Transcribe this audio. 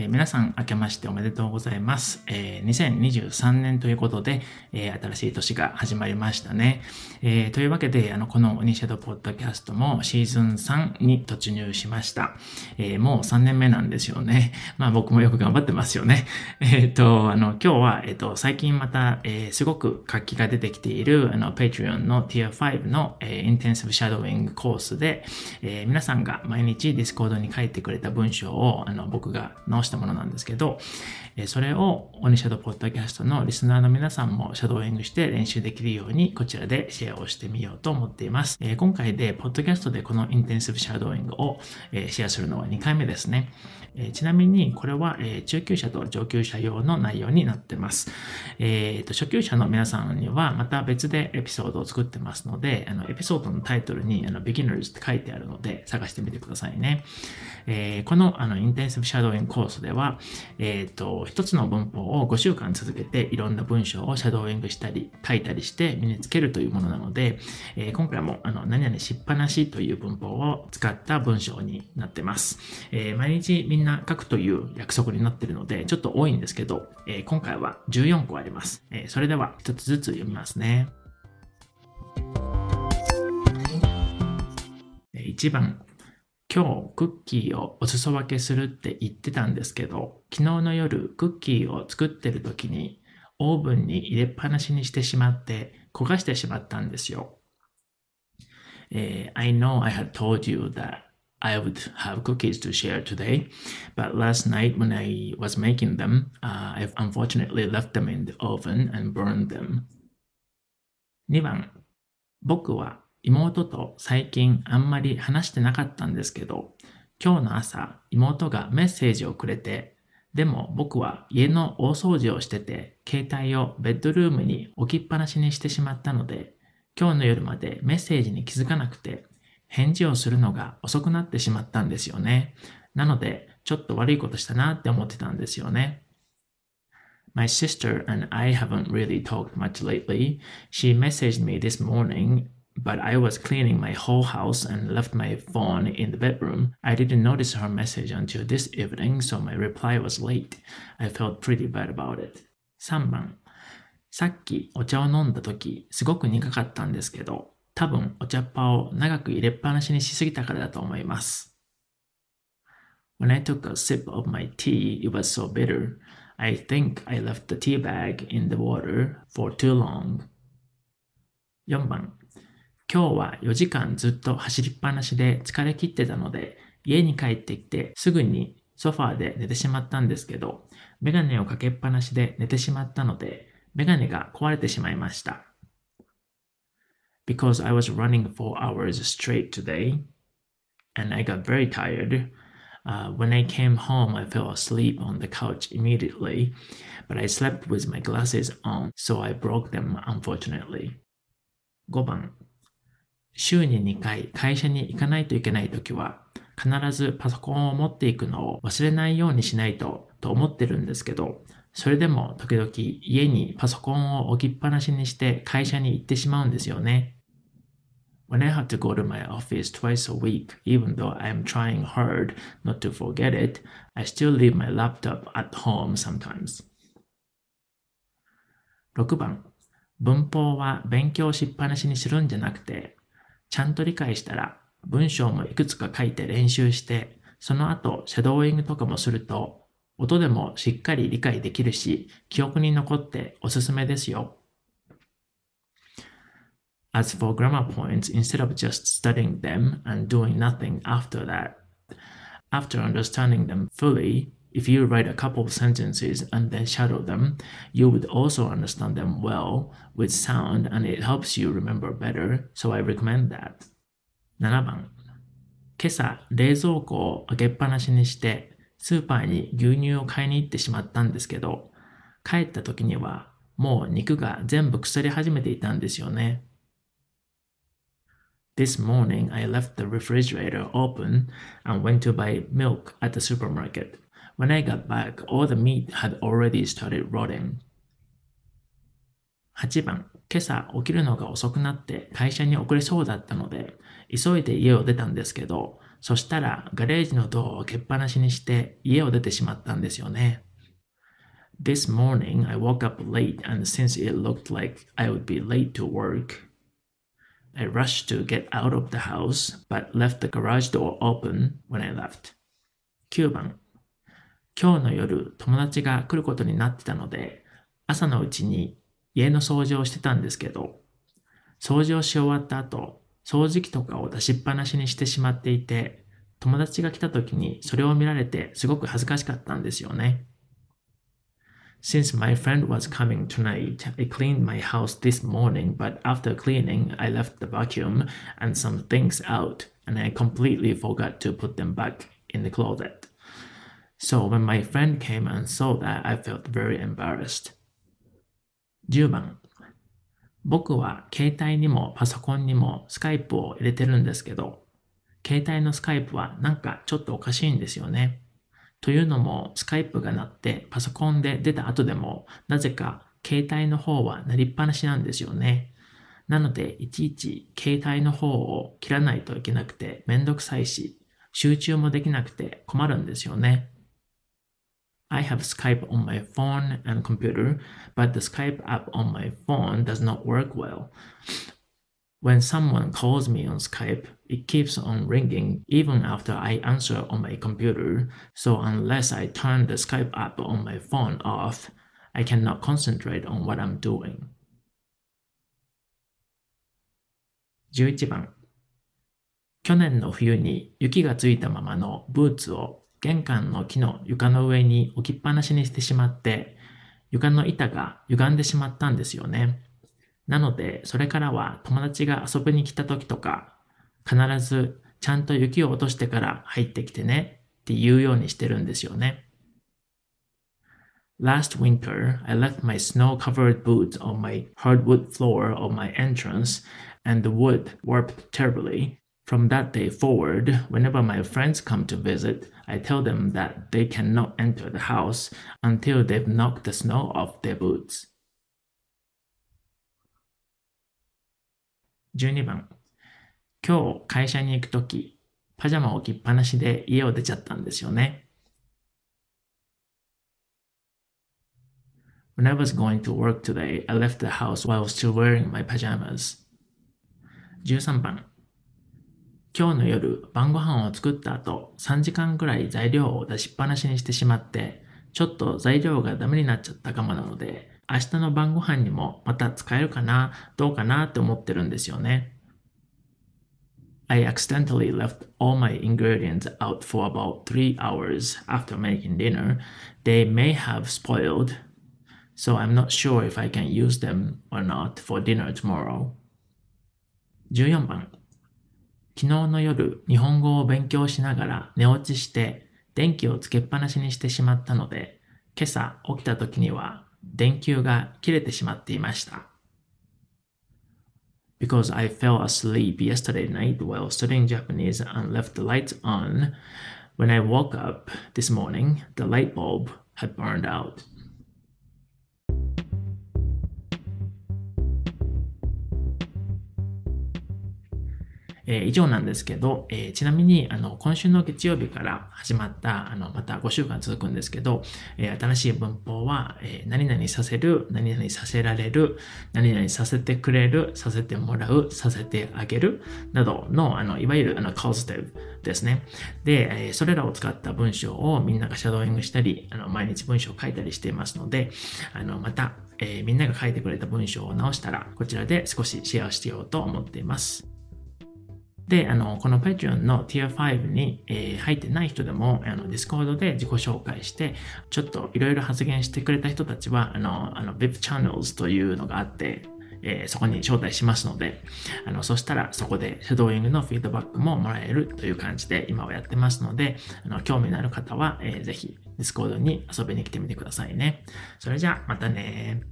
えー、皆さん明けましておめでとうございます。えー、2023年ということで、えー、新しい年が始まりましたね。えー、というわけで、あの、このオニシャドポッドキャストもシーズン3に突入しました。えー、もう3年目なんですよね。まあ僕もよく頑張ってますよね。えっ、ー、と、あの、今日は、えっ、ー、と、最近また、えー、すごく活気が出てきている、あの、Patreon の Tier 5の、えー、インテンシブシャドウィングコースで、えー、皆さんが毎日 Discord に書いてくれた文章を、あの、僕が直したものなんですけど、それをオニシャドポッドキャストのリスナーの皆さんもシャドーイングして練習できるようにこちらでシェアをしてみようと思っています。今回でポッドキャストでこのインテンシブシャドーイングを、シェアするのは2回目ですね。ちなみにこれは、中級者と上級者用の内容になってます。えーと、初級者の皆さんにはまた別でエピソードを作ってますので、あのエピソードのタイトルにあの Beginners って書いてあるので探してみてくださいね。えー、このあのインテンシブシャドーイングコースでは、え、ー、と、一つの文法を5週間続けていろんな文章をシャドーイングしたり書いたりして身につけるというものなので、えー、今回もあの何々しっぱなしという文法を使った文章になってます。え毎日みんな書くという約束になっているのでちょっと多いんですけど、え今回は14個あります。えそれでは一つずつ読みますね。1番、今日クッキーをお裾分けするって言ってたんですけど、昨日の夜クッキーを作ってる時にオーブンに入れっぱなしにしてしまって焦がしてしまったんですよ。Uh, I know I had told you that I would have cookies to share today, but last night when I was making them, uh, I unfortunately left them in the oven and burned them. 2番、僕は妹と最近あんまり話してなかったんですけど、今日の朝妹がメッセージをくれて、でも僕は家の大掃除をしてて、携帯をベッドルームに置きっぱなしにしてしまったので、今日の夜までメッセージに気づかなくて、返事をするのが遅くなってしまったんですよね。なので、ちょっと悪いことしたなって思ってたんですよね。My sister and I haven't really talked much lately. She messaged me this morning but I was cleaning my whole house and left my phone in the bedroom. I didn't notice her message until this evening, so my reply was late. I felt pretty bad about it. 3番。さっきお茶を飲んだ時、すごく苦かったんですけど、多分お茶っ葉を長く入れっぱなしにしすぎたからだと思います。When I took a sip of my tea, it was so bitter. I think I left the tea bag in the water for too long. 4番。 今日は4時間ずっと走りっぱなしで疲れ切ってたので、家に帰ってきてすぐにソファーで寝てしまったんですけど、メガネをかけっぱなしで寝てしまったので、メガネが壊れてしまいました。Because I was running four hours straight today, and I got very tired. Uh, when I came home, I fell asleep on the couch immediately, but I slept with my glasses on, so I broke them unfortunately. 5番週に2回会社に行かないといけないときは、必ずパソコンを持っていくのを忘れないようにしないとと思ってるんですけど、それでも時々家にパソコンを置きっぱなしにして会社に行ってしまうんですよね。When I have to go to my office twice a week, even though I am trying hard not to forget it, I still leave my laptop at home sometimes. 6番、文法は勉強しっぱなしにするんじゃなくて、ちゃんと理解したら文章もいくつか書いて練習して、その後シャドーイングとかもすると、音でもしっかり理解できるし、記憶に残っておすすめですよ。As for grammar points, instead of just studying them and doing nothing after that, after understanding them fully, if you write a couple of sentences and then shadow them, you would also understand them well with sound and it helps you remember better, so I recommend that. 7番今朝冷蔵庫を開けっぱなしにしてスーパーに牛乳を買いに行ってしまったんですけど帰った時にはもう肉が全部腐り始めていたんですよね。This morning I left the refrigerator open and went to buy milk at the supermarket. When I got back, all the meat had already started rotting. 8番、今朝起きるのが遅くなって会社に遅れそうだったので、急いで家を出たんですけど、そしたらガレージのドアを開けっぱなしにして家を出てしまったんですよね。This morning I woke up late and since it looked like I would be late to work, I rushed to get out of the house but left the garage door open when I left. 9番今日の夜友達が来ることになってたので朝のうちに家の掃除をしてたんですけど掃除をし終わった後掃除機とかを出しっぱなしにしてしまっていて、友達が来た時にそれを見られてすごく恥ずかしかったんですよね。Since my friend was coming tonight, I cleaned my house this morning, but after cleaning, I left the vacuum and some things out, and I completely forgot to put them back in the closet. So when my friend came and saw that, I felt very embarrassed. 10番僕は携帯にもパソコンにもスカイプを入れてるんですけど、携帯のスカイプはなんかちょっとおかしいんですよね。というのも、スカイプが鳴ってパソコンで出た後でも、なぜか携帯の方は鳴りっぱなしなんですよね。なので、いちいち携帯の方を切らないといけなくてめんどくさいし、集中もできなくて困るんですよね。I have Skype on my phone and computer, but the Skype app on my phone does not work well. When someone calls me on Skype, it keeps on ringing even after I answer on my computer, so unless I turn the Skype app on my phone off, I cannot concentrate on what I'm doing. 11番去年の冬に雪がついたままのブーツを 玄関の木の床の上に置きっぱなしにしてしまって、床の板が歪んでしまったんですよね。なので、それからは友達が遊びに来た時とか、必ずちゃんと雪を落としてから入ってきてねって言うようにしてるんですよね。Last winter, I left my snow-covered boots on my hardwood floor of my entrance, and the wood warped terribly. From that day forward, whenever my friends come to visit, I tell them that they cannot enter the house until they've knocked the snow off their boots. 12番今日会社に行くとき、パジャマを置きっぱなしで家を出ちゃったんですよね。When I was going to work today, I left the house while still wearing my pajamas. 13番 今日の夜晩ご飯を作った後3時間くらい材料を出しっぱなしにしてしまってちょっと材料がダメになっちゃったかもなので明日の晩ご飯にもまた使えるかなどうかなって思ってるんですよね。I accidentally left all my ingredients out for about three hours after making dinner. They may have spoiled, so I'm not sure if I can use them or not for dinner tomorrow. 14番昨日の夜、日本語を勉強しながら寝落ちして、電気をつけっぱなしにしてしまったので、今朝起きた時には電球が切れてしまっていました。Because I fell asleep yesterday night while studying Japanese and left the lights on, when I woke up this morning, the light bulb had burned out. えー、以上なんですけど、えー、ちなみに、あの、今週の月曜日から始まった、あの、また5週間続くんですけど、えー、新しい文法は、え何々させる、何々させられる、何々させてくれる、させてもらう、させてあげる、などの、あの、いわゆる、あの、カウスティブですね。で、えそれらを使った文章をみんながシャドーイングしたり、あの、毎日文章を書いたりしていますので、あの、また、えみんなが書いてくれた文章を直したら、こちらで少しシェアをしてようと思っています。で、あの、この Patreon の Tier 5に、えー、入ってない人でも、あの、Discord で自己紹介して、ちょっといろいろ発言してくれた人たちは、あの、あの、VIP Channels というのがあって、えー、そこに招待しますので、あの、そしたらそこでシャドーイングのフィードバックももらえるという感じで今はやってますので、あの、興味のある方は、えー、ぜひ Discord に遊びに来てみてくださいね。それじゃあ、またね